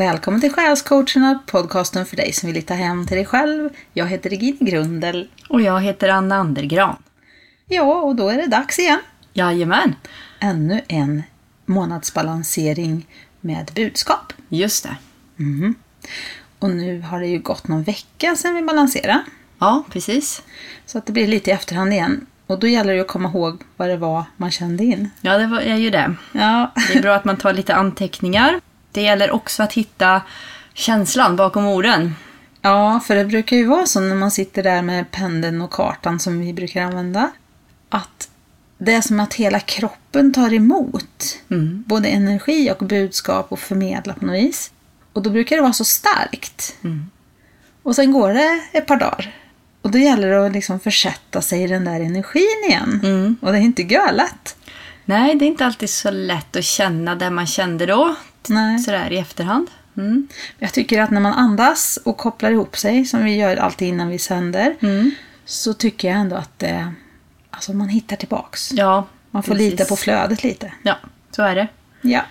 välkommen till Själscoacherna, podcasten för dig som vill hitta hem till dig själv. Jag heter Regine Grundel. Och jag heter Anna Andergran. Ja, och då är det dags igen. Jajamän, Ännu en månadsbalansering med budskap. just det. Och nu har det ju gått någon vecka sedan vi balanserade. Ja, precis. Så att det blir lite i efterhand igen. Och då gäller det att komma ihåg vad det var man kände in. Ja, det var, är ju det. Ja, Det är bra att man tar lite anteckningar. Det gäller också att hitta känslan bakom orden. ja för det brukar ju vara så när man sitter där med pendeln och kartan som vi brukar använda. Att det är som att hela kroppen tar emot. Mm. Både energi och budskap och förmedla på något vis. Och då brukar det vara så starkt. Mm. Och sen går det ett par dagar. Och då gäller det att liksom försätta sig i den där energin igen. Mm. Och det är inte gölätt. Nej, det är inte alltid så lätt att känna det man kände då. Nej. Sådär i efterhand. Mm. Jag tycker att när man andas och kopplar ihop sig, som vi gör alltid innan vi sänder, Mm. så tycker jag ändå att det, alltså man hittar tillbaks. Ja, Man får precis. lita på flödet lite. Ja, så är det. Ja.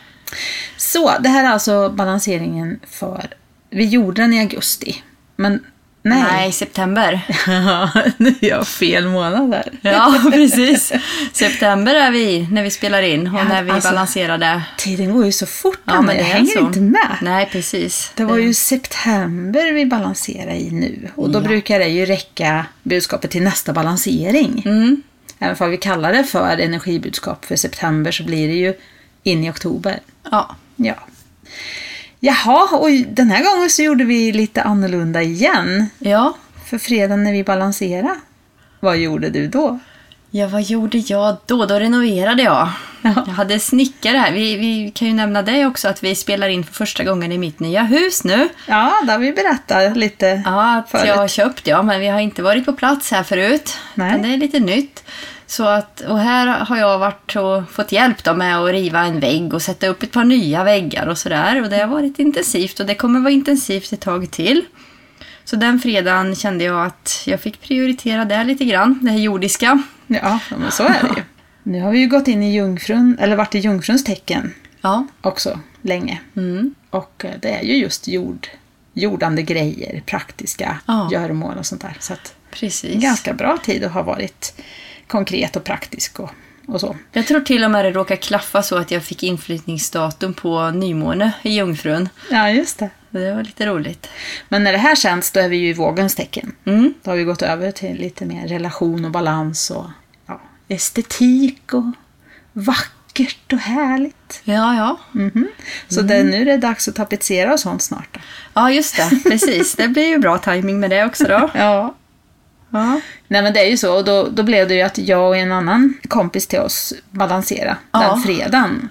Så, det här är alltså balanseringen för... Vi gjorde den i augusti. Men nej. Nej, september. nu är jag fel månad där. Ja, precis. September är vi när vi spelar in och Ja, när vi alltså- balanserade. Tiden går ju så fort, Ja, men det jag hänger så. inte med. Nej, precis. Det var ju september vi balanserade i nu. Och då Ja. brukar det ju räcka budskapet till nästa balansering. Mm. Även om vi kallar det för energibudskap för september så blir det ju in i oktober. Ja. Ja. Jaha, och den här gången så gjorde vi lite annorlunda igen. Ja. För fredagen när vi balanserade. Vad gjorde du då? Ja, vad gjorde jag då? Då renoverade jag. Ja. Jag hade snickare här. Vi, vi kan ju nämna det också att vi spelar in för första gången i mitt nya hus nu. Ja, där har vi berättat lite. Ja, att Förut. jag har köpt ja, men vi har inte varit på plats här förut. Nej. Det är lite nytt. Så att, och här har jag varit och fått hjälp då med att riva en vägg och sätta upp ett par nya väggar och sådär. Och det har varit intensivt och det kommer vara intensivt ett tag till. Så den fredagen kände jag att jag fick prioritera det lite grann, det här jordiska. Ja, men så är det ju. Nu har vi ju gått in i jungfrun, eller varit i jungfruns tecken Ja. också länge. Mm. Och eh, det är ju just jord, jordande grejer, praktiska Ja. göromål och sånt där. Så att Precis. ganska bra tid att ha varit konkret och praktisk och, och så. Jag tror till och med det råkade klaffa så att jag fick inflyttningsdatum på nymåne i Jungfrun. Ja, just det. Det var lite roligt. Men när det här känns, då är vi ju i vågens tecken. Mm. Då har vi gått över till lite mer relation och balans och ja, estetik och vackert och härligt. Ja, ja. Mhm. Så det, nu är det dags att tapetsera och sånt snart. Då. Ja, just det. Precis. Det blir ju bra timing med det också då. Ja. Ja. Nej men det är ju så, och då, då blev det ju att jag och en annan kompis till oss balanserade Ja. den fredagen.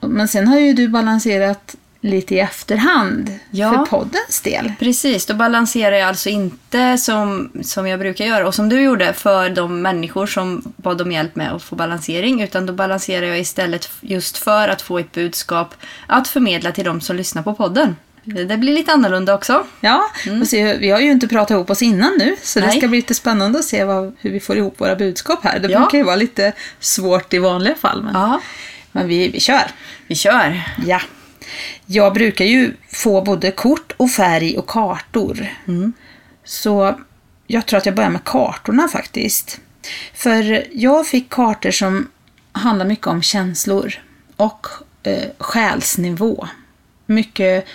Men sen har ju du balanserat lite i efterhand Ja. för poddens del. Precis, då balanserar jag alltså inte som, som jag brukar göra och som du gjorde för de människor som bad om hjälp med att få balansering. Utan då balanserar jag istället just för att få ett budskap att förmedla till de som lyssnar på podden. Det blir lite annorlunda också. Ja, och se, vi har ju inte pratat ihop oss innan nu, så det Nej. ska bli lite spännande att se vad, hur vi får ihop våra budskap här. Det Ja. brukar ju vara lite svårt i vanliga fall, men, Ja, men vi, vi kör. vi kör. Ja. Jag brukar ju få både kort och färg och kartor. Så jag tror att jag börjar med kartorna faktiskt. För jag fick kartor som handlar mycket om känslor och eh, själsnivå. Mycket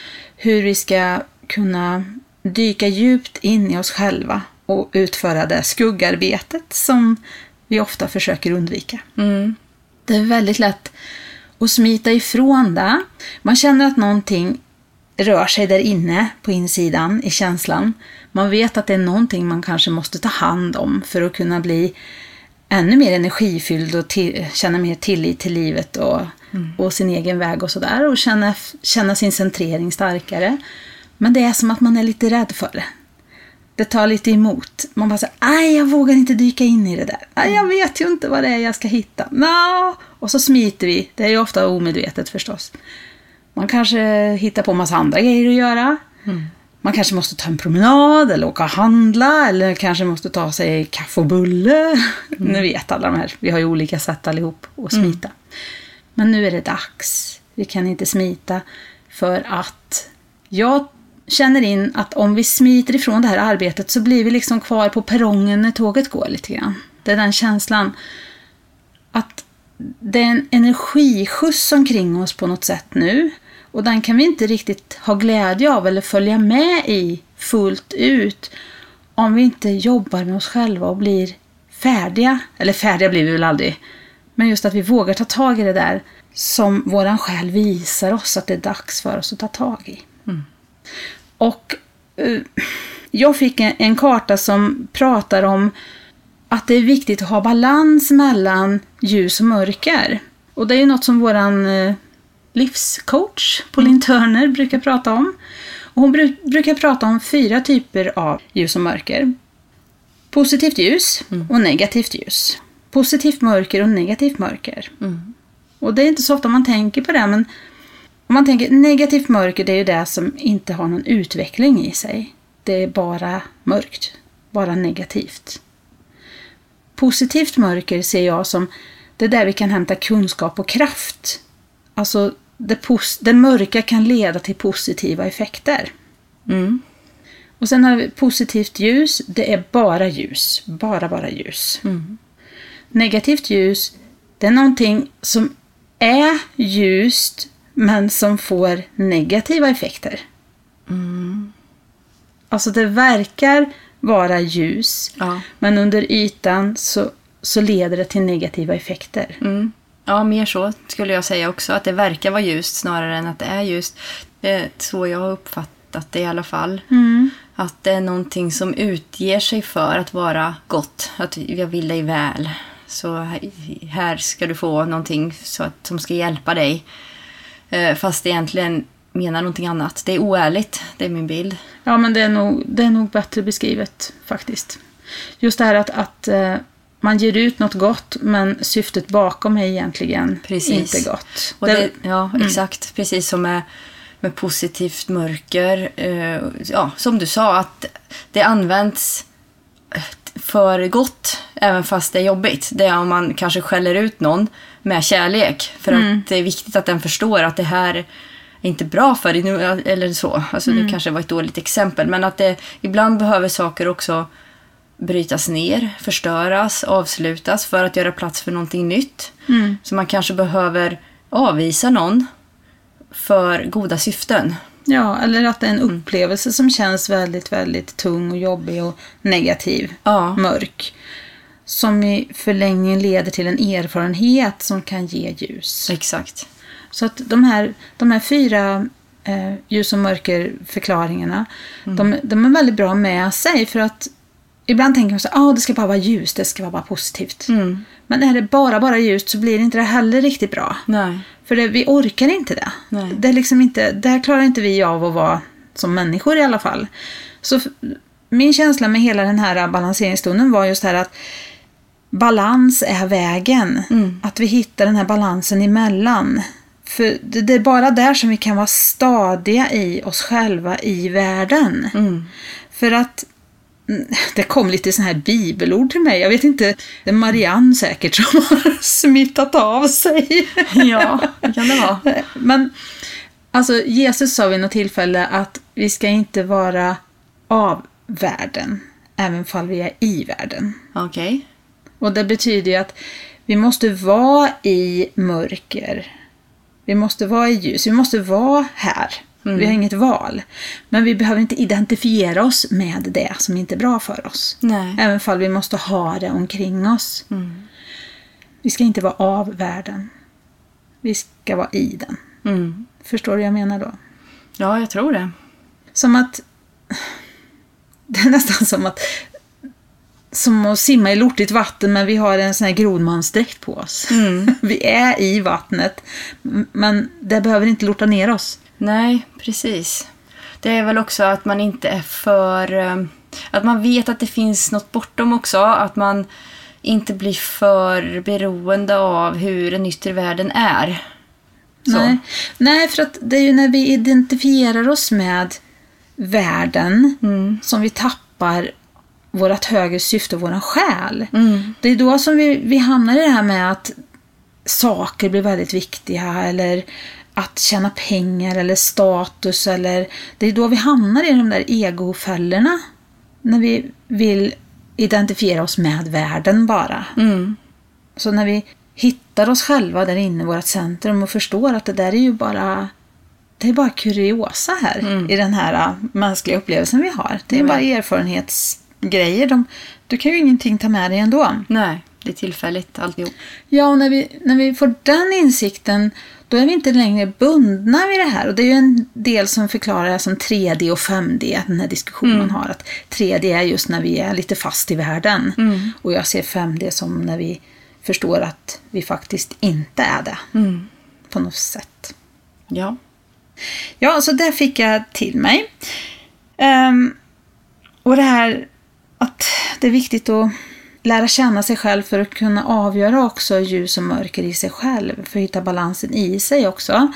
hur vi ska kunna dyka djupt in i oss själva och utföra det skuggarbetet som vi ofta försöker undvika. Mm. Det är väldigt lätt att smita ifrån det. Man känner att någonting rör sig där inne på insidan i känslan. Man vet att det är någonting man kanske måste ta hand om för att kunna bli ännu mer energifylld och till, känna mer tillit till livet och, och sin egen väg och sådär. Och känna, känna sin centrering starkare. Men det är som att man är lite rädd för det. Det tar lite emot. Man bara säger, aj jag vågar inte dyka in i det där. Aj, jag vet ju inte vad det är jag ska hitta. Nå. Och så smiter vi. Det är ju ofta omedvetet förstås. Man kanske hittar på massa andra grejer att göra. Man kanske måste ta en promenad eller åka och handla eller kanske måste ta sig kaffe och bulle. Ni vet alla de här. Vi har ju olika sätt allihop att smita. Men nu är det dags. Vi kan inte smita för att Jag känner in att om vi smiter ifrån det här arbetet så blir vi liksom kvar på perrongen när tåget går lite grann. Det är den känslan. Att det är en energiskjuts omkring oss på något sätt nu. Och den kan vi inte riktigt ha glädje av eller följa med i fullt ut om vi inte jobbar med oss själva och blir färdiga. Eller färdiga blir vi väl aldrig. Men just att vi vågar ta tag i det där som våran själ visar oss att det är dags för oss att ta tag i. Och eh, jag fick en, en karta som pratar om att det är viktigt att ha balans mellan ljus och mörker. Och det är ju något som våran eh, livscoach Pauline Turner brukar prata om. Och hon bru- brukar prata om fyra typer av ljus och mörker. Positivt ljus och negativt ljus. Positivt mörker och negativt mörker. Och det är inte så ofta man tänker på det, men om man tänker negativt mörker, det är ju det som inte har någon utveckling i sig. Det är bara mörkt, bara negativt. Positivt mörker ser jag som det där vi kan hämta kunskap och kraft. Alltså, det, det mörka kan leda till positiva effekter. Mm. Och sen har vi positivt ljus, det är bara ljus. Bara, bara ljus. Negativt ljus, det är någonting som är ljust men som får negativa effekter. Alltså det verkar vara ljus Ja. men under ytan så, så leder det till negativa effekter. Mm. Ja, mer så skulle jag säga också. Att det verkar vara ljust snarare än att det är ljust. Det är så jag har uppfattat det i alla fall. Att det är någonting som utger sig för att vara gott. Att jag vill dig väl. Så här- ska du få någonting så att, som ska hjälpa dig. Eh, Fast det egentligen menar någonting annat. Det är oärligt, det är min bild. Ja, men det är nog, det är nog bättre beskrivet faktiskt. Just det här att, att eh, man ger ut något gott men syftet bakom är egentligen Precis. inte gott. Och Det- ja, exakt. Precis som med, med positivt mörker. Eh, ja, som du sa, att det används för gott även fast det är jobbigt. Det är om man kanske skäller ut någon med kärlek. För att det är viktigt att den förstår att det här är inte bra för dig nu, eller så. Alltså det kanske var ett dåligt exempel. Men att det ibland behöver saker också brytas ner, förstöras, avslutas för att göra plats för någonting nytt. Så man kanske behöver avvisa någon för goda syften. Ja, eller att det är en upplevelse som känns väldigt, väldigt tung och jobbig och negativ. Ja. Mörk. Som i förlängningen leder till en erfarenhet som kan ge ljus. Exakt. Så att de här, de här fyra eh, ljus och mörkerförklaringarna, de, de är väldigt bra med sig för att ibland tänker man så att ah, det ska bara vara ljus, det ska vara bara positivt. Men är det bara, bara ljust så blir inte det heller riktigt bra. Nej. För det, vi orkar inte det. Nej. Det är liksom inte, där klarar inte vi av att vara som människor i alla fall. Så min känsla med hela den här balanseringsstunden var just det här att balans är vägen. Att vi hittar den här balansen emellan. För det, det är bara där som vi kan vara stadiga i oss själva i världen. För att mm, det kom lite sån här bibelord till mig. Jag vet inte, det är Marianne säkert som har smittat av sig. Ja, det kan det vara. Men alltså Jesus sa vid något tillfälle att vi ska inte vara av världen, även fall vi är i världen. Okej. Och det betyder ju att vi måste vara i mörker. Vi måste vara i ljus. Vi måste vara här. Vi har inget val. Men vi behöver inte identifiera oss med det som inte är bra för oss. Nej. Även fall vi måste ha det omkring oss. Vi ska inte vara av världen. Vi ska vara i den. Mm. Förstår du vad jag menar då? Ja, jag tror det. Som att... Det är nästan som att... Som att simma i lortigt vatten men vi har en sån här grodmansdräkt på oss. Vi är i vattnet men det behöver inte lorta ner oss. Nej, precis. Det är väl också att man inte är för... eh, Att man vet att det finns något bortom också. Att man inte blir för beroende av hur den yttre världen är. Så. Nej. Nej, för att det är ju när vi identifierar oss med världen som vi tappar vårt högre syfte och våran själ. Det är då som vi, vi hamnar i det här med att saker blir väldigt viktiga eller att tjäna pengar eller status eller det är då vi hamnar i de där egofällorna. När vi vill identifiera oss med världen bara. Mm. Så när vi hittar oss själva där inne i vårt centrum och förstår att det där är ju bara det är bara kuriosa här i den här äh, mänskliga upplevelsen vi har. Det är Mm. bara erfarenhetsgrejer. De, du kan ju ingenting ta med dig ändå. Nej, det är tillfälligt alltihop. Ja, och när vi, när vi får den insikten då är vi inte längre bundna vid det här. Och det är ju en del som förklarar det som 3D och 5D, den här diskussionen man har. Att 3D är just när vi är lite fast i världen. Och jag ser 5D som när vi förstår att vi faktiskt inte är det. På något sätt. Ja. Ja, så det fick jag till mig. Ehm, och det här att det är viktigt att lära känna sig själv för att kunna avgöra också ljus och mörker i sig själv, för att hitta balansen i sig också.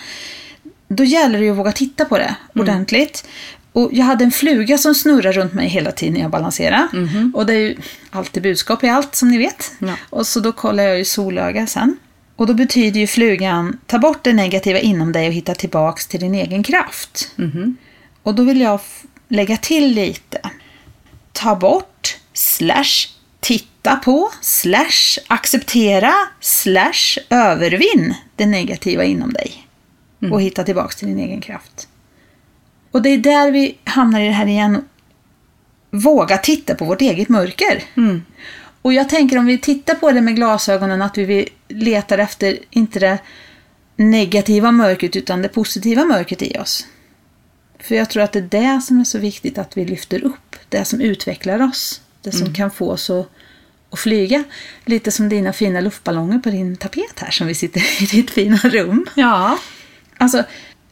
Då gäller det ju att våga titta på det ordentligt. Och jag hade en fluga som snurrade runt mig hela tiden när jag balanserade. Och det är ju alltid budskap i allt som ni vet. Ja. Och så då kollar jag ju solöga sen. Och då betyder ju flugan, ta bort det negativa inom dig och hitta tillbaks till din egen kraft. Och då vill jag lägga till lite. Ta bort, slash, titta på, slash, acceptera, slash, övervinn det negativa inom dig. Och hitta tillbaks till din egen kraft. Och det är där vi hamnar i det här igen. Våga titta på vårt eget mörker. Och jag tänker om vi tittar på det med glasögonen att vi letar efter, inte det negativa mörkret utan det positiva mörkret i oss. För jag tror att det är det som är så viktigt att vi lyfter upp. Det som utvecklar oss. Det som kan få oss att, flyga. Lite som dina fina luftballonger på din tapet här som vi sitter i ditt fina rum. Ja. Alltså,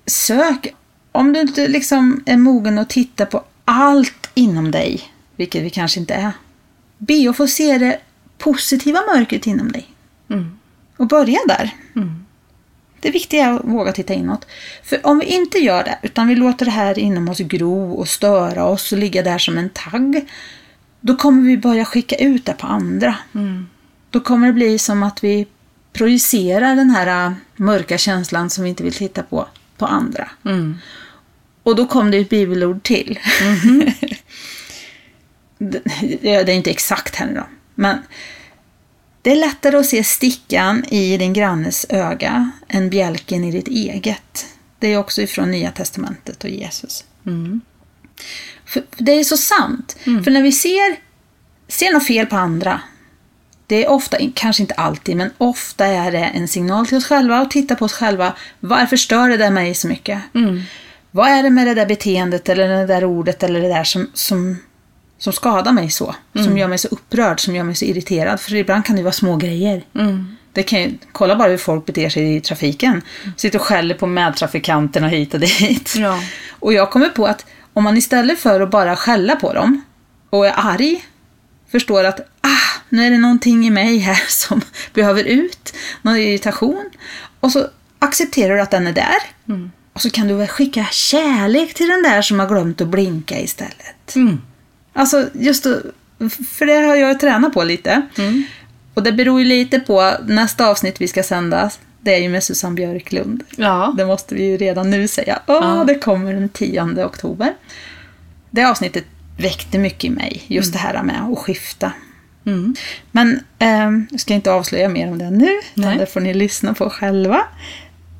sök. Om du inte liksom är mogen att titta på allt inom dig, vilket vi kanske inte är. Be att få se det positiva mörkret inom dig. Och börja där. Det viktiga är att våga titta inåt. För om vi inte gör det, utan vi låter det här inom oss gro och störa oss och ligga där som en tagg, då kommer vi börja skicka ut det på andra. Då kommer det bli som att vi projicerar den här äh, mörka känslan som vi inte vill titta på, på andra. Och då kom det ett bibelord till. det, det är inte exakt här nu då, men det är lättare att se stickan i din grannes öga än bjälken i ditt eget. Det är också ifrån Nya Testamentet och Jesus. För för det är så sant. För när vi ser, ser något fel på andra, det är ofta, kanske inte alltid, men ofta är det en signal till oss själva och titta på oss själva. Varför stör det där mig så mycket? Vad är det med det där beteendet eller det där ordet eller det där som, som, som skadar mig så? Som gör mig så upprörd, som gör mig så irriterad? För ibland kan det vara små grejer. Det kan ju, kolla bara hur folk beter sig i trafiken. Sitter och skäller på medtrafikanterna hit och dit. Ja. Och jag kommer på att om man istället för att bara skälla på dem och är arg förstår att ah, nu är det någonting i mig här som behöver ut, någon irritation. Och så accepterar du att den är där. Och så kan du väl skicka kärlek till den där som har glömt att blinka istället. Mm. Alltså just för det har jag tränat på lite. Och det beror ju lite på nästa avsnitt vi ska sända. Det är ju med Susanne Björklund. Ja. Det måste vi ju redan nu säga. Åh, Ja. det kommer den 10 oktober. Det avsnittet väckte mycket i mig, just det här med att skifta. Mm. Men eh, jag ska inte avslöja mer om det nu, utan det får ni lyssna på själva.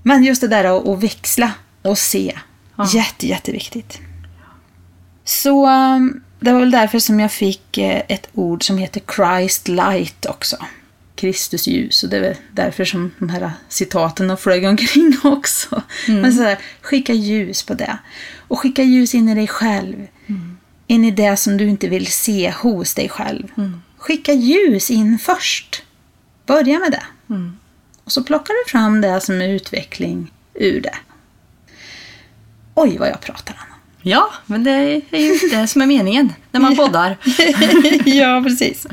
Men just det där att, att växla och se, Ja. jätte, jätteviktigt. Så eh, det var väl därför som jag fick eh, ett ord som heter Christ light också. Kristus ljus. Och det är väl därför som de här citaten har flög omkring också. Men så här, skicka ljus på det. Och skicka ljus in i dig själv. In i det som du inte vill se hos dig själv. Skicka ljus in först. Börja med det. Och så plockar du fram det som är utveckling ur det. Oj, vad jag pratar, Anna. Ja, men det är ju det som är meningen när man poddar. ja, precis.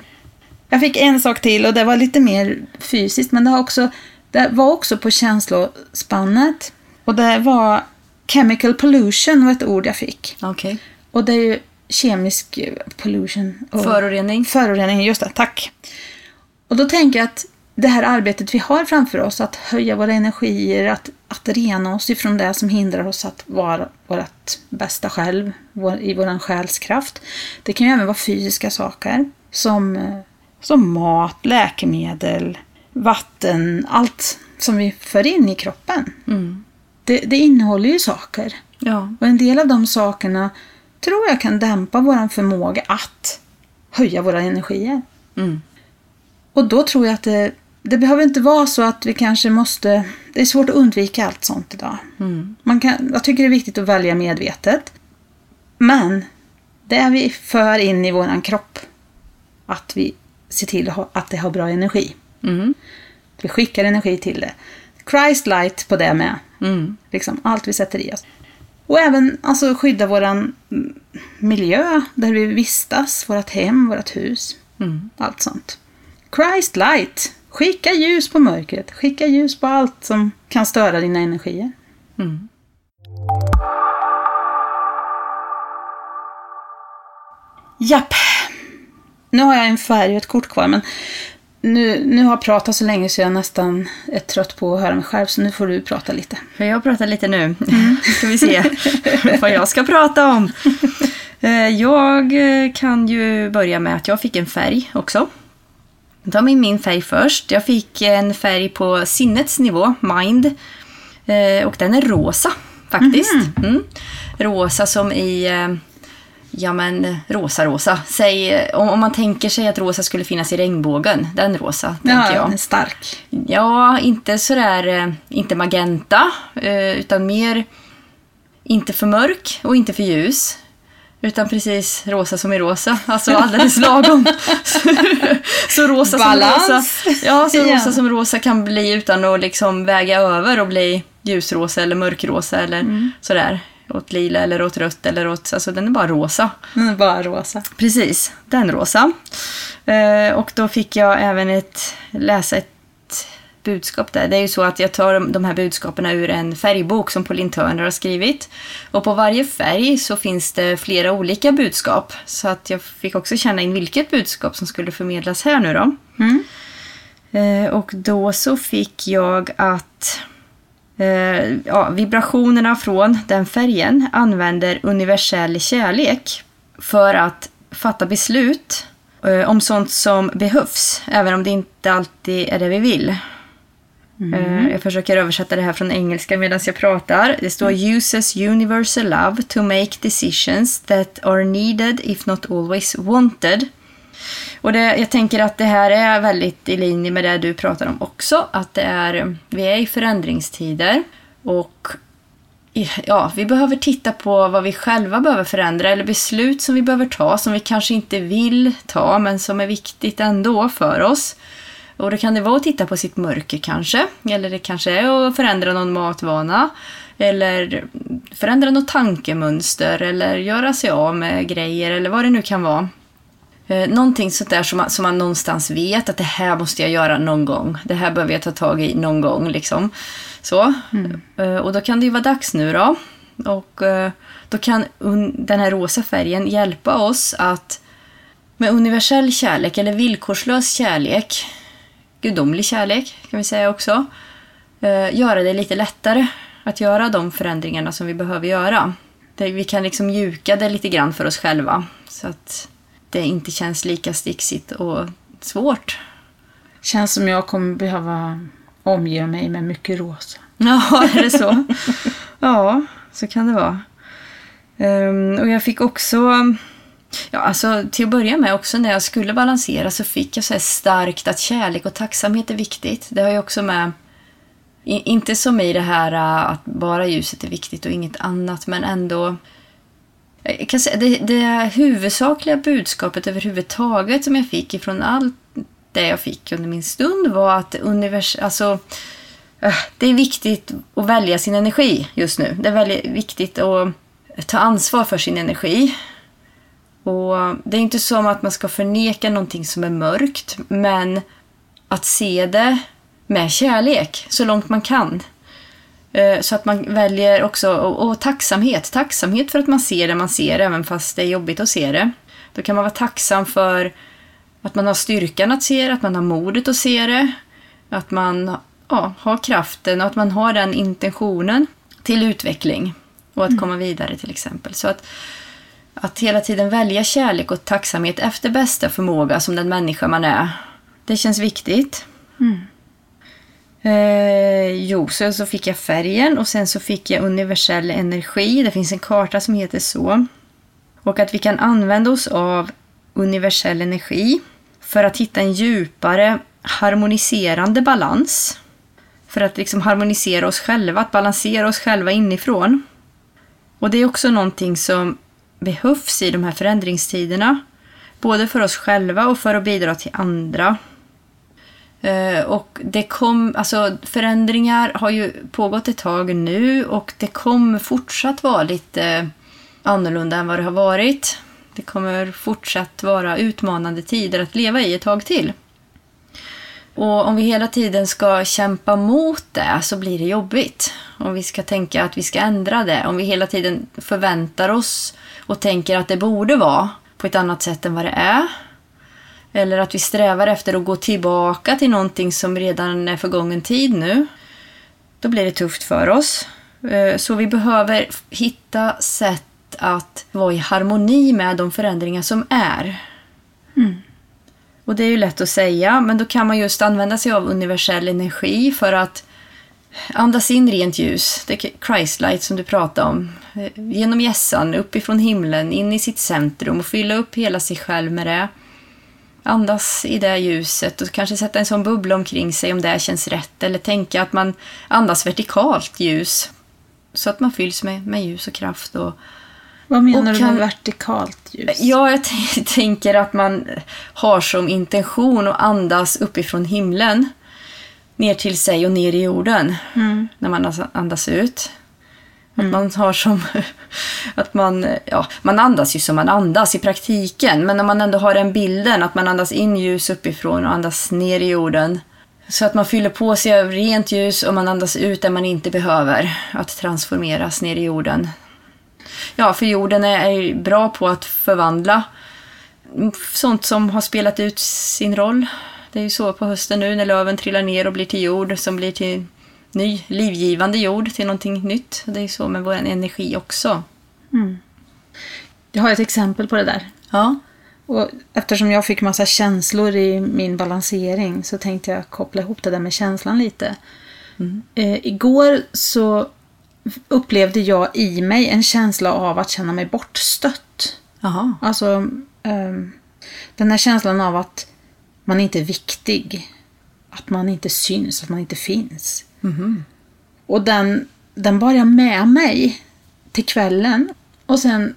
Jag fick en sak till och det var lite mer fysiskt, men det, har också, det var också på känslospannet. Och det var chemical pollution var ett ord jag fick. Okej. Och det är ju kemisk pollution. Och Förorening. Förorening, just det. Tack. Och då tänker jag att det här arbetet vi har framför oss, att höja våra energier, att, att rena oss ifrån det som hindrar oss att vara vårt bästa själv vår, i vår själskraft. Det kan ju även vara fysiska saker som, eh, som mat, läkemedel, vatten, allt som vi för in i kroppen. Mm. Det, det innehåller ju saker. Ja. Och en del av de sakerna tror jag kan dämpa vår förmåga att höja våra energier. Mm. Och då tror jag att det, det behöver inte vara så att vi kanske måste... Det är svårt att undvika allt sånt idag. Mm. Man kan, jag tycker det är viktigt att välja medvetet. Men det vi för in i våran kropp. Att vi ser till att det har bra energi. Mm. Vi skickar energi till det. Christ light på det med. Mm. Liksom allt vi sätter i oss. Och även alltså, skydda mm, miljö där vi vistas, vårt hem, vårt hus. Mm. Allt sånt. Christ light. Skicka ljus på mörkret. Skicka ljus på allt som kan störa dina energier. Mm. Japp. Nu har jag en färg och ett kort kvar, men nu, nu har jag pratat så länge så jag nästan är trött på att höra mig själv, så nu får du prata lite. Jag pratar lite nu. ska vi se vad jag ska prata om. Eh, Jag eh, kan ju börja med att jag fick en färg också. Ta med min färg först. Jag fick en färg på sinnets nivå, mind. Eh, Och den är rosa faktiskt. Mm. Rosa som i, ja men rosa-rosa. Säg, eh, om om man tänker sig att rosa skulle finnas i regnbågen, den rosa tänker Ja, jag. den är stark. Ja, inte sådär, eh, inte magenta, eh, utan mer inte för mörk och inte för ljus. Utan precis rosa som i rosa, alltså alldeles lagom. så rosa Balans. som rosa, ja, så rosa som rosa kan bli utan att liksom väga över och bli ljusrosa eller mörkrosa eller sådär. Åt lila eller åt rött eller åt, alltså den är bara rosa. Den är bara rosa. Precis, den rosa. Eh, och då fick jag även ett, läsa ett budskap där. Det är ju så att jag tar de- här budskapen ur en färgbok som Pauline Turner har skrivit. Och på varje färg så finns det flera olika budskap. Så att jag fick också känna in vilket budskap som skulle förmedlas här nu då. Mm. Eh, och då så fick jag att eh, ja, vibrationerna från den färgen använder universell kärlek för att fatta beslut eh, om sånt som behövs, även om det inte alltid är det vi vill. Eh, Jag försöker översätta det här från engelska medan jag pratar. Det står “uses universal love to make decisions that are needed if not always wanted”. Och det, jag tänker att det här är väldigt i linje med det du pratar om också. Att det är, vi är i förändringstider och ja, vi behöver titta på vad vi själva behöver förändra eller beslut som vi behöver ta som vi kanske inte vill ta men som är viktigt ändå för oss. Och då kan det vara att titta på sitt mörker kanske. Eller det kanske är att förändra någon matvana. Eller förändra något tankemönster. Eller göra sig av med grejer eller vad det nu kan vara. Eh, någonting sånt där som man, som man någonstans vet att det här måste jag göra någon gång. Det här behöver jag ta tag i någon gång. Liksom. Så. Eh, och då kan det ju vara dags nu då. Och eh, då kan den här rosa färgen hjälpa oss att med universell kärlek eller villkorslös kärlek, gudomlig kärlek kan vi säga också, eh, göra det lite lättare att göra de förändringarna som vi behöver göra. Vi kan liksom mjuka det lite grann för oss själva så att det inte känns lika sticksigt och svårt. Känns som jag kommer behöva omge mig med mycket rosa. Ja, är det så? ja, så kan det vara. Ehm, och jag fick också... Ja, alltså till att börja med också när jag skulle balansera så fick jag så starkt att kärlek och tacksamhet är viktigt. Det har ju också med... Inte som i det här äh, att bara ljuset är viktigt och inget annat, men ändå... Eh, jag kan säga, det, det huvudsakliga budskapet överhuvudtaget som jag fick ifrån allt det jag fick under min stund var att univers... Alltså, eh, Det är viktigt att välja sin energi just nu. Det är väldigt viktigt att ta ansvar för sin energi. Och Det är inte som att man ska förneka någonting som är mörkt, men att se det med kärlek så långt man kan. Eh, Så att man väljer också, och, tacksamhet. Tacksamhet för att man ser det man ser, även fast det är jobbigt att se det. Då kan man vara tacksam för att man har styrkan att se det, att man har modet att se det. Att man ja, har kraften och att man har den intentionen till utveckling och att komma vidare till exempel. Så att, att hela tiden välja kärlek och tacksamhet efter bästa förmåga som den människa man är. Det känns viktigt. Eh, jo, så, så fick jag färgen och sen så fick jag universell energi. Det finns en karta som heter så. Och att vi kan använda oss av universell energi för att hitta en djupare harmoniserande balans. För att liksom harmonisera oss själva, att balansera oss själva inifrån. Och det är också någonting som behövs i de här förändringstiderna. Både för oss själva och för att bidra till andra. Eh, och det kom, alltså förändringar har ju pågått ett tag nu och det kommer fortsatt vara lite eh, annorlunda än vad det har varit. Det kommer fortsatt vara utmanande tider att leva i ett tag till. Och om vi hela tiden ska kämpa mot det så blir det jobbigt. Om vi ska tänka att vi ska ändra det, om vi hela tiden förväntar oss och tänker att det borde vara på ett annat sätt än vad det är. Eller att vi strävar efter att gå tillbaka till någonting som redan är förgången tid nu. Då blir det tufft för oss. Eh, Så vi behöver hitta sätt att vara i harmoni med de förändringar som är. Och det är ju lätt att säga, men då kan man just använda sig av universell energi för att andas in rent ljus. Det är Christlight som du pratade om. Eh, Genom hjässan, uppifrån himlen, in i sitt centrum och fylla upp hela sig själv med det. Andas i det ljuset och kanske sätta en sån bubbla omkring sig om det känns rätt. Eller tänka att man andas vertikalt ljus. Så att man fylls med, med ljus och kraft. Och, Vad menar Och du kan- med vertikalt ljus? Ja, jag tänker att man har som intention att andas uppifrån himlen ner till sig och ner i jorden när man andas ut. Att man har som... Att man, ja, man andas ju som man andas i praktiken, men när man ändå har den bilden att man andas in ljus uppifrån och andas ner i jorden. Så att man fyller på sig av rent ljus och man andas ut där man inte behöver att transformeras ner i jorden. Ja, för jorden är bra på att förvandla sånt som har spelat ut sin roll. Det är ju så på hösten nu när löven trillar ner och blir till jord som blir till ny, livgivande jord, till någonting nytt. Det är så med vår energi också. Jag har ett exempel på det där. Ja. Och eftersom jag fick massa känslor i min balansering så tänkte jag koppla ihop det där med känslan lite. Eh, igår så upplevde jag i mig en känsla av att känna mig bortstött. Jaha. Alltså ehm, den här känslan av att man inte är viktig. Att man inte syns, att man inte finns. Och den, den bar jag med mig till kvällen. Och sen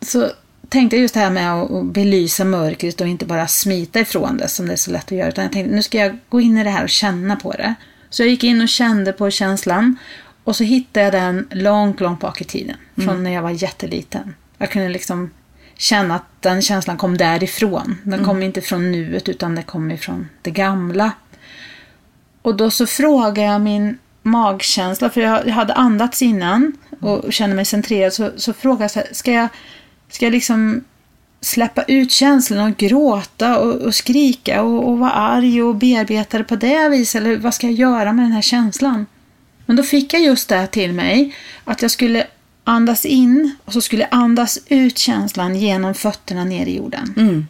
så tänkte jag just det här med att belysa mörkret och inte bara smita ifrån det som det är så lätt att göra. Utan jag tänkte nu ska jag gå in i det här och känna på det. Så jag gick in och kände på känslan. Och så hittade jag den långt, långt bak i tiden. Från när jag var jätteliten. Jag kunde liksom känna att den känslan kom därifrån. Den kom inte från nuet utan det kom ifrån det gamla. Och då så frågade jag min magkänsla, för jag, hade andats innan och kände mig centrerad, så, så frågade jag så här, ska jag, ska jag liksom släppa ut känslan och gråta och, och skrika och, och vara arg och bearbeta det på det viset, eller vad ska jag göra med den här känslan? Men då fick jag just det till mig, att jag skulle andas in och så skulle jag andas ut känslan genom fötterna ner i jorden. Mm.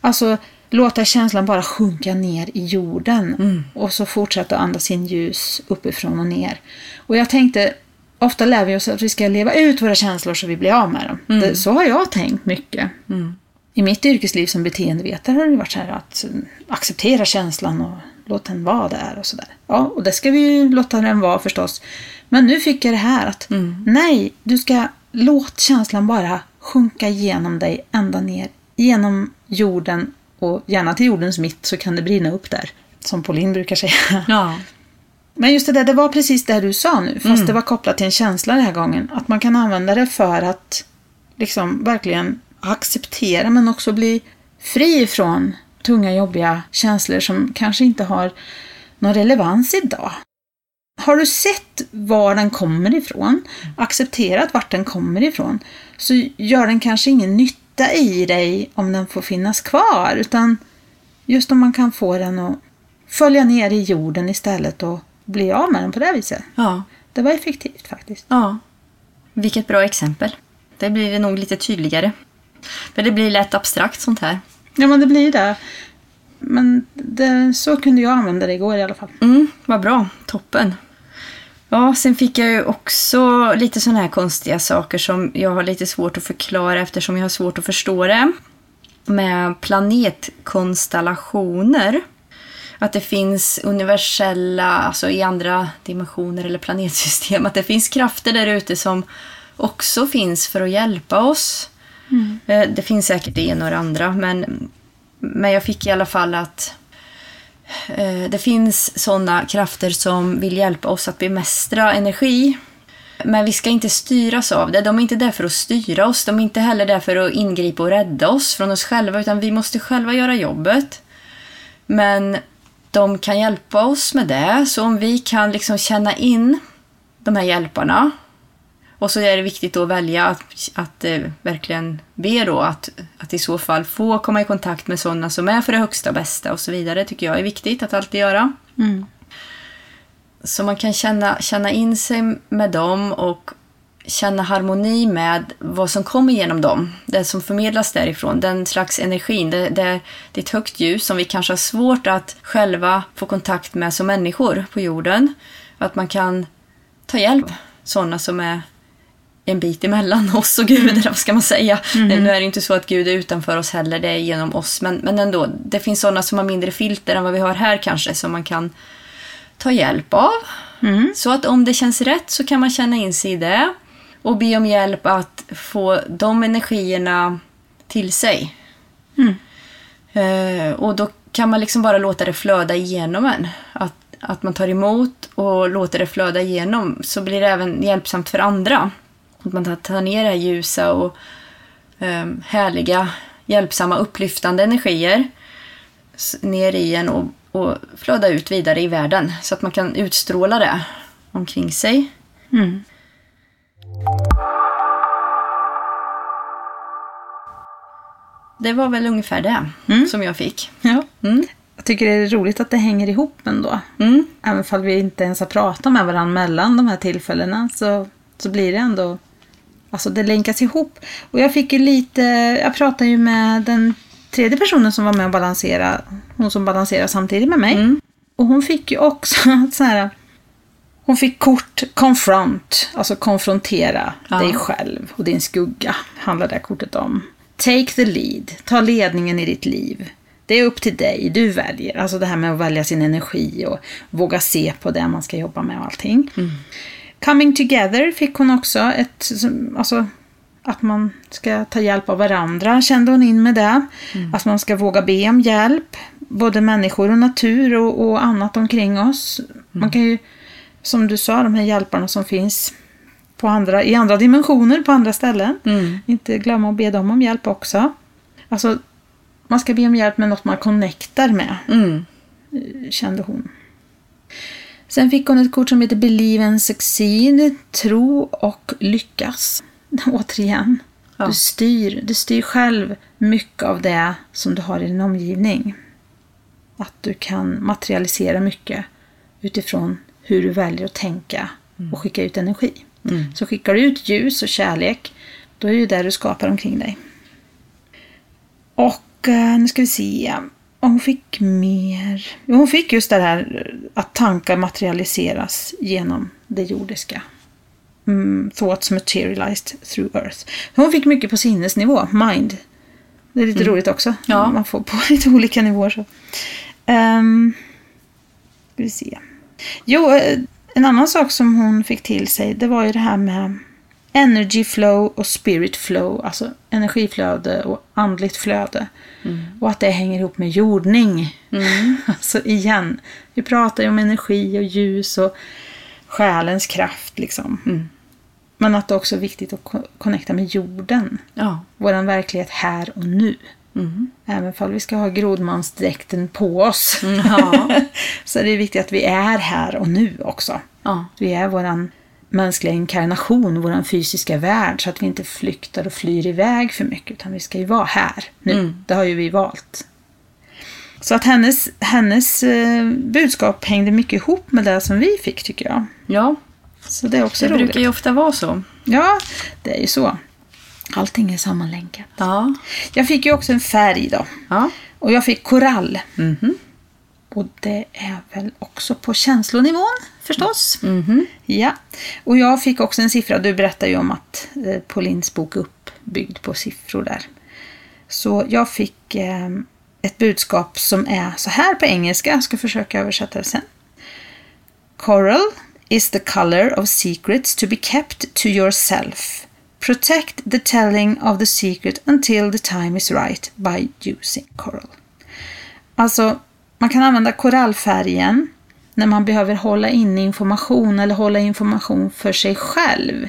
Alltså låta känslan bara sjunka ner i jorden och så fortsätta andas in ljus uppifrån och ner. Och jag tänkte, ofta lär vi oss att vi ska leva ut våra känslor så vi blir av med dem. Det, så har jag tänkt mycket. I mitt yrkesliv som beteendevetare har det varit så här att mm, acceptera känslan och låta den vara där och sådär. Ja, och det ska vi ju låta den vara förstås. Men nu fick jag det här att nej, du ska låta känslan bara sjunka genom dig ända ner genom jorden och gärna till jordens mitt så kan det brinna upp där. Som Pauline brukar säga. Ja. Men just det där, det var precis det du sa nu, fast det var kopplat till en känsla den här gången. Att man kan använda det för att liksom verkligen acceptera men också bli fri från tunga, jobbiga känslor som kanske inte har någon relevans idag. Har du sett var den kommer ifrån, accepterat vart den kommer ifrån, så gör den kanske ingen nytta i dig om den får finnas kvar, utan just om man kan få den att följa ner i jorden istället och bli av med den på det viset. Ja. Det var effektivt faktiskt. Ja. Vilket bra exempel. Det blir det nog lite tydligare. För det blir lätt abstrakt sånt här. Ja, men det blir det. Men det, så kunde jag använda det igår i alla fall. Mm, vad bra. Toppen. Ja, sen fick jag ju också lite sådana här konstiga saker som jag har lite svårt att förklara eftersom jag har svårt att förstå det. Med planetkonstellationer. Att det finns universella, alltså i andra dimensioner eller planetsystem, att det finns krafter där ute som också finns för att hjälpa oss. Eh, Det finns säkert det ena och det andra, men, men jag fick i alla fall att Eh, det finns sådana krafter som vill hjälpa oss att bemästra energi. Men vi ska inte styras av det. De är inte där för att styra oss. De är inte heller där för att ingripa och rädda oss från oss själva, utan vi måste själva göra jobbet. Men de kan hjälpa oss med det. Så om vi kan liksom känna in de här hjälparna och så är det viktigt att välja att, att eh, verkligen be då att, att i så fall få komma i kontakt med sådana som är för det högsta och bästa och så vidare tycker jag är viktigt att alltid göra. Mm. Så man kan känna, känna in sig med dem och känna harmoni med vad som kommer genom dem. Det som förmedlas därifrån, den slags energin. Det, det, det är ett högt ljus som vi kanske har svårt att själva få kontakt med som människor på jorden. Att man kan ta hjälp sådana som är en bit emellan oss och Gud, eller vad ska man säga? Nu är det inte så att Gud är utanför oss heller, det är genom oss. Men, men ändå, det finns sådana som har mindre filter än vad vi har här kanske, som man kan ta hjälp av. Så att om det känns rätt så kan man känna in sig i det och be om hjälp att få de energierna till sig. Eh, och då kan man liksom bara låta det flöda igenom en. Att, att man tar emot och låter det flöda igenom så blir det även hjälpsamt för andra. Att man tar- ner det här ljusa och eh, härliga, hjälpsamma, upplyftande energier ner i en och, och flöda ut vidare i världen så att man kan utstråla det omkring sig. Mm. Det var väl ungefär det Mm. som jag fick. Ja. Mm. Jag tycker det är roligt att det hänger ihop ändå. Mm. Även om vi inte ens har pratat med varandra mellan de här tillfällena så, så blir det ändå... Alltså det länkas ihop. Och jag fick ju lite... Jag pratade ju med den tredje personen som var med och balansera. Hon som balanserar samtidigt med mig. Mm. Och hon fick ju också så här... Hon fick kort confront, alltså konfrontera Ja. dig själv och din skugga, handlar det kortet om. Take the lead, ta ledningen i ditt liv. Det är upp till dig, du väljer. Alltså det här med att välja sin energi och våga se på det man ska jobba med och allting. Coming together fick hon också, ett, alltså att man ska ta hjälp av varandra, kände hon in med det. Att man ska våga be om hjälp, både människor och natur och, och annat omkring oss. Man kan ju, som du sa, de här hjälparna som finns på andra, i andra dimensioner, på andra ställen. Mm. Inte glömma att be dem om hjälp också. Alltså, man ska be om hjälp med något man connectar med, Mm. kände hon. Sen fick hon ett kort som heter Believe and Succeed, tro och lyckas. Återigen, Ja. du, styr, du styr själv mycket av det som du har i din omgivning. Att du kan materialisera mycket utifrån hur du väljer att tänka och skicka ut energi. Så skickar du ut ljus och kärlek, då är det ju det du skapar omkring dig. Och eh, nu ska vi se. Hon fick mer. Hon fick just det här eh, att tankar materialiseras genom det jordiska. Mm, thoughts materialized through earth. Hon fick mycket på sinnesnivå, mind. Det är lite roligt också. Ja. Man får på lite olika nivåer. Så. Um, ska vi se. Jo, eh, en annan sak som hon fick till sig, det var ju det här med energy flow och spirit flow, alltså energiflöde och andligt flöde. Och att det hänger ihop med jordning. Alltså igen, vi pratar ju om energi och ljus och själens kraft liksom. Men att det också är viktigt att connecta med jorden. Ja. Vår verklighet här och nu. Mm. Även om vi ska ha grodmansdräkten på oss. Ja. så är det viktigt att vi är här och nu också. Ja. Vi är våran mänskliga inkarnation, våran fysiska värld, så att vi inte flyktar och flyr iväg för mycket, utan vi ska ju vara här nu. Det har ju vi valt. Så att hennes, hennes eh, budskap hängde mycket ihop med det som vi fick tycker jag. Ja, Så det är också det roligt. brukar ju ofta vara så. Ja, det är ju så. Allting är sammanlänkat. Ja. Jag fick ju också en färg då. Ja. Och jag fick korall. Mhm. Och det är väl också på känslonivån förstås. Mhm. Ja. Och jag fick också en siffra. Du berättade ju om att eh, Paulins bok är uppbyggd på siffror där. Så jag fick eh, ett budskap som är så här på engelska. Jag ska försöka översätta det sen. Coral is the color of secrets to be kept to yourself. Protect the telling of the secret until the time is right by using coral. Alltså, man kan använda korallfärgen när man behöver hålla inne information eller hålla information för sig själv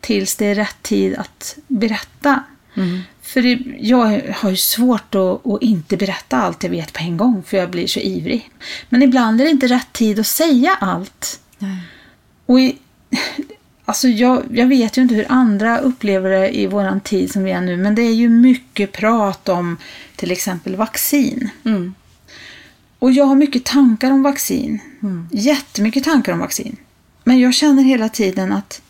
tills det är rätt tid att berätta. För det, jag har ju svårt att, att inte berätta allt jag vet på en gång för jag blir så ivrig. Men ibland är det inte rätt tid att säga allt. Nej. Och i, alltså jag, jag vet ju inte hur andra upplever det i våran tid som vi är nu, men det är ju mycket prat om till exempel vaccin. Mm. Och jag har mycket tankar om vaccin. Jättemycket tankar om vaccin. Men jag känner hela tiden att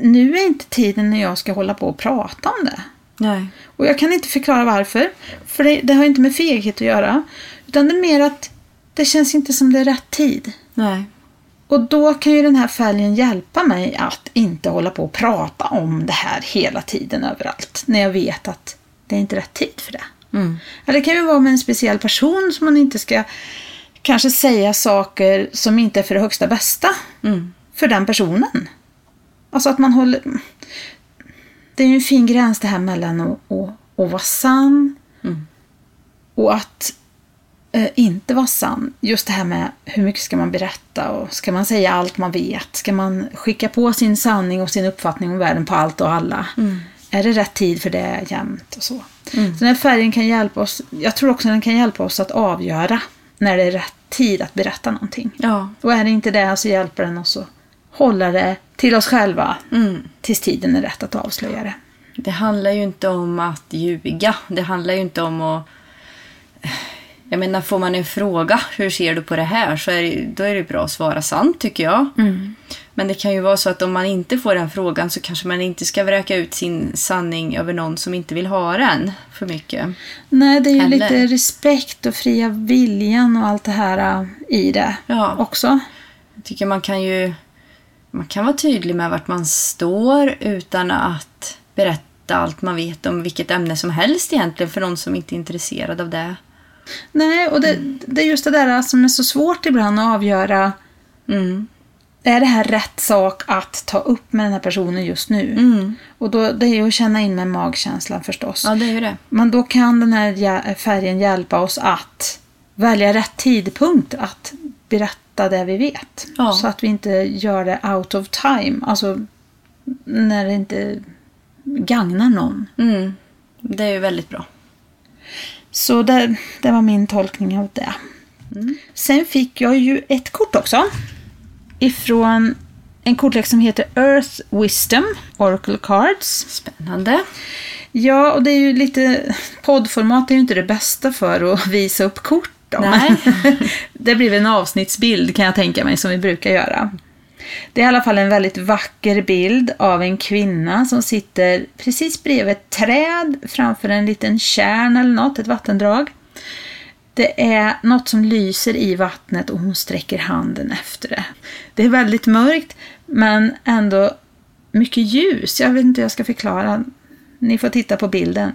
nu är inte tiden när jag ska hålla på och prata om det. Nej. Och jag kan inte förklara varför. För det, det har inte med feghet att göra. Utan det är mer att det känns inte som det är rätt tid. Nej. Och då kan ju den här färgen hjälpa mig att inte hålla på och prata om det här hela tiden överallt. När jag vet att det är inte rätt tid för det. Mm. Eller det kan ju vara med en speciell person som man inte ska kanske säga saker som inte är för det högsta bästa Mm. för den personen. Alltså att man håller... Det är ju en fin gräns det här mellan att, att, att vara sann Mm. och att äh, inte vara sann. Just det här med hur mycket ska man berätta och ska man säga allt man vet? Ska man skicka på sin sanning och sin uppfattning om världen på allt och alla? Mm. Är det rätt tid för det jämt och så? Så den här färgen kan hjälpa oss. Jag tror också den kan hjälpa oss att avgöra när det är rätt tid att berätta någonting. Ja. Och är det inte det så hjälper den oss att hålla det till oss själva Mm. tills tiden är rätt att avslöja det. Det handlar ju inte om att ljuga. Det handlar ju inte om att... Jag menar, får man en fråga, hur ser du på det här? Så är det, då är det bra att svara sant, tycker jag. Men det kan ju vara så att om man inte får den frågan så kanske man inte ska vräka ut sin sanning över någon som inte vill ha den för mycket. Nej, det är ju Heller. lite respekt och fria viljan och allt det här äh, i det Ja. också. Jag tycker man kan ju... Man kan vara tydlig med vart man står utan att berätta allt man vet om vilket ämne som helst egentligen för någon som inte är intresserad av det. Nej, och det, det är just det där som är så svårt ibland att avgöra. Mm. Är det här rätt sak att ta upp med den här personen just nu? Mm. Och då, det är ju att känna in med magkänslan förstås. Ja, det är ju det. Men då kan den här färgen hjälpa oss att välja rätt tidpunkt att berätta det vi vet. Ja. Så att vi inte gör det out of time. Alltså när det inte gagnar någon. Mm. Det är ju väldigt bra. Så det, det var min tolkning av det. Sen fick jag ju ett kort också. Ifrån en kortlek som heter Earth Wisdom, Oracle Cards. Spännande. Ja, och det är ju lite... Poddformat är ju inte det bästa för att visa upp kort. Då, Nej. det blir väl en avsnittsbild kan jag tänka mig, som vi brukar göra. Det är i alla fall en väldigt vacker bild av en kvinna som sitter precis bredvid ett träd framför en liten kärn eller något, ett vattendrag. Det är något som lyser i vattnet och hon sträcker handen efter det. Det är väldigt mörkt men ändå mycket ljus. Jag vet inte hur jag ska förklara. Ni får titta på bilden.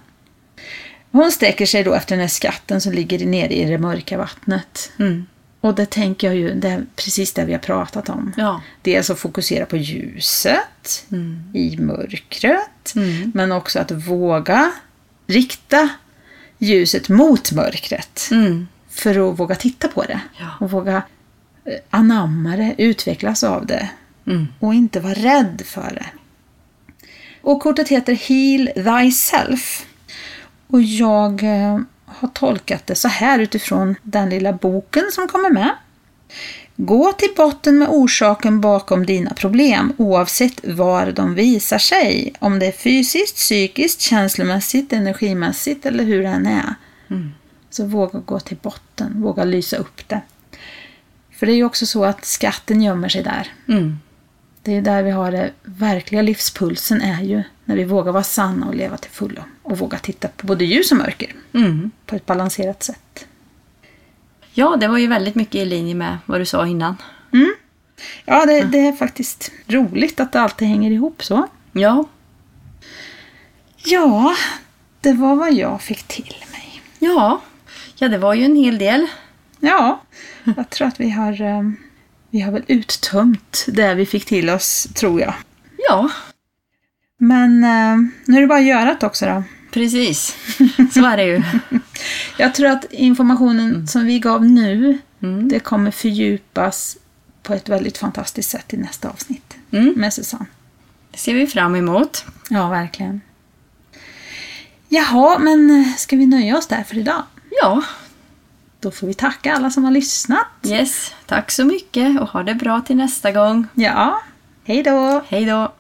Hon sträcker sig då efter den här skatten som ligger nere i det mörka vattnet. Mm. Och det tänker jag ju, det är precis det vi har pratat om. Ja. Dels att fokusera på ljuset i mörkret, Mm. men också att våga rikta ljuset mot mörkret. Mm. För att våga titta på det. Ja. Och våga eh, anamma det, utvecklas av det. Mm. Och inte vara rädd för det. Och kortet heter Heal Thyself. Och jag eh, har tolkat det så här utifrån den lilla boken som kommer med. Gå till botten med orsaken bakom dina problem oavsett var de visar sig. Om det är fysiskt, psykiskt, känslomässigt, energimässigt eller hur det än är. Så våga gå till botten, våga lysa upp det. För det är ju också så att skatten gömmer sig där. Mm. Det är där vi har det verkliga livspulsen är ju när vi vågar vara sanna och leva till fullo. Och våga titta på både ljus och mörker Mm. på ett balanserat sätt. Ja, det var ju väldigt mycket i linje med vad du sa innan. Ja, det, det är faktiskt roligt att det alltid hänger ihop så. Ja, Ja, det var vad jag fick till mig. ja. Ja, det var ju en hel del. Ja, jag tror att vi har, eh, vi har väl uttömt det vi fick till oss, tror jag. Ja, Men eh, nu är det bara att göra det också då. Precis. Så är det ju. Jag tror att informationen som vi gav nu, Mm. det kommer fördjupas på ett väldigt fantastiskt sätt i nästa avsnitt Mm. med Susanne. Det ser vi fram emot. Ja, verkligen. Jaha, men eh, ska vi nöja oss där för idag? Ja, Då får vi tacka alla som har lyssnat. yes. Tack så mycket och ha det bra till nästa gång. Ja, hej då! Hej då!